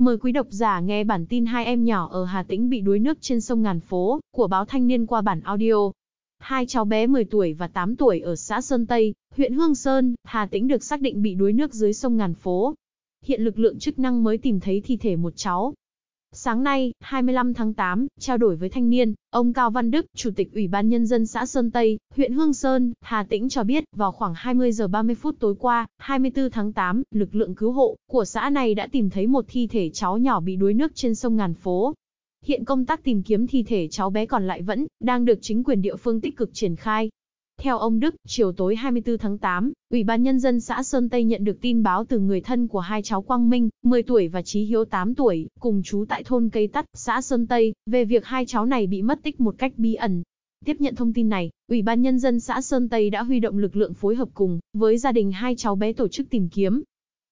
Mời quý độc giả nghe bản tin hai em nhỏ ở Hà Tĩnh bị đuối nước trên sông Ngàn Phố của báo Thanh niên qua bản audio. Hai cháu bé 10 tuổi và 8 tuổi ở xã Sơn Tây, huyện Hương Sơn, Hà Tĩnh được xác định bị đuối nước dưới sông Ngàn Phố. Hiện lực lượng chức năng mới tìm thấy thi thể một cháu, Sáng nay, 25 tháng 8, trao đổi với thanh niên, ông Cao Văn Đức, Chủ tịch Ủy ban Nhân dân xã Sơn Tây, huyện Hương Sơn, Hà Tĩnh cho biết, vào khoảng 20 giờ 30 phút tối qua, 24 tháng 8, lực lượng cứu hộ của xã này đã tìm thấy một thi thể cháu nhỏ bị đuối nước trên sông Ngàn Phố. Hiện công tác tìm kiếm thi thể cháu bé còn lại vẫn đang được chính quyền địa phương tích cực triển khai. Theo ông Đức, chiều tối 24 tháng 8, Ủy ban Nhân dân xã Sơn Tây nhận được tin báo từ người thân của hai cháu Quang Minh, 10 tuổi và Trí Hiếu 8 tuổi, cùng chú tại thôn Cây Tắt, xã Sơn Tây, về việc hai cháu này bị mất tích một cách bí ẩn. Tiếp nhận thông tin này, Ủy ban Nhân dân xã Sơn Tây đã huy động lực lượng phối hợp cùng với gia đình hai cháu bé tổ chức tìm kiếm.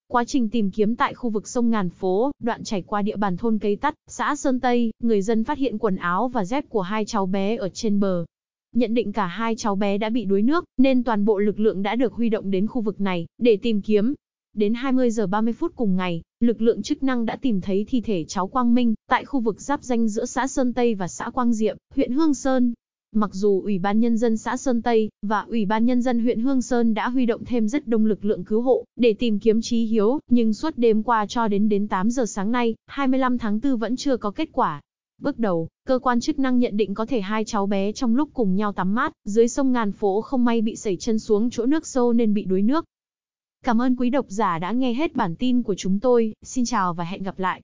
Quá trình tìm kiếm tại khu vực sông Ngàn Phố, đoạn chảy qua địa bàn thôn Cây Tắt, xã Sơn Tây, người dân phát hiện quần áo và dép của hai cháu bé ở trên bờ, Nhận định cả hai cháu bé đã bị đuối nước, nên toàn bộ lực lượng đã được huy động đến khu vực này, để tìm kiếm. Đến 20 giờ 30 phút cùng ngày, lực lượng chức năng đã tìm thấy thi thể cháu Quang Minh, tại khu vực giáp danh giữa xã Sơn Tây và xã Quang Diệm, huyện Hương Sơn. Mặc dù Ủy ban Nhân dân xã Sơn Tây và Ủy ban Nhân dân huyện Hương Sơn đã huy động thêm rất đông lực lượng cứu hộ để tìm kiếm Trí Hiếu, nhưng suốt đêm qua cho đến đến 8 giờ sáng nay, 25 tháng 4 vẫn chưa có kết quả. Bước đầu, cơ quan chức năng nhận định có thể hai cháu bé trong lúc cùng nhau tắm mát, dưới sông ngàn phố không may bị sẩy chân xuống chỗ nước sâu nên bị đuối nước. Cảm ơn quý độc giả đã nghe hết bản tin của chúng tôi, xin chào và hẹn gặp lại.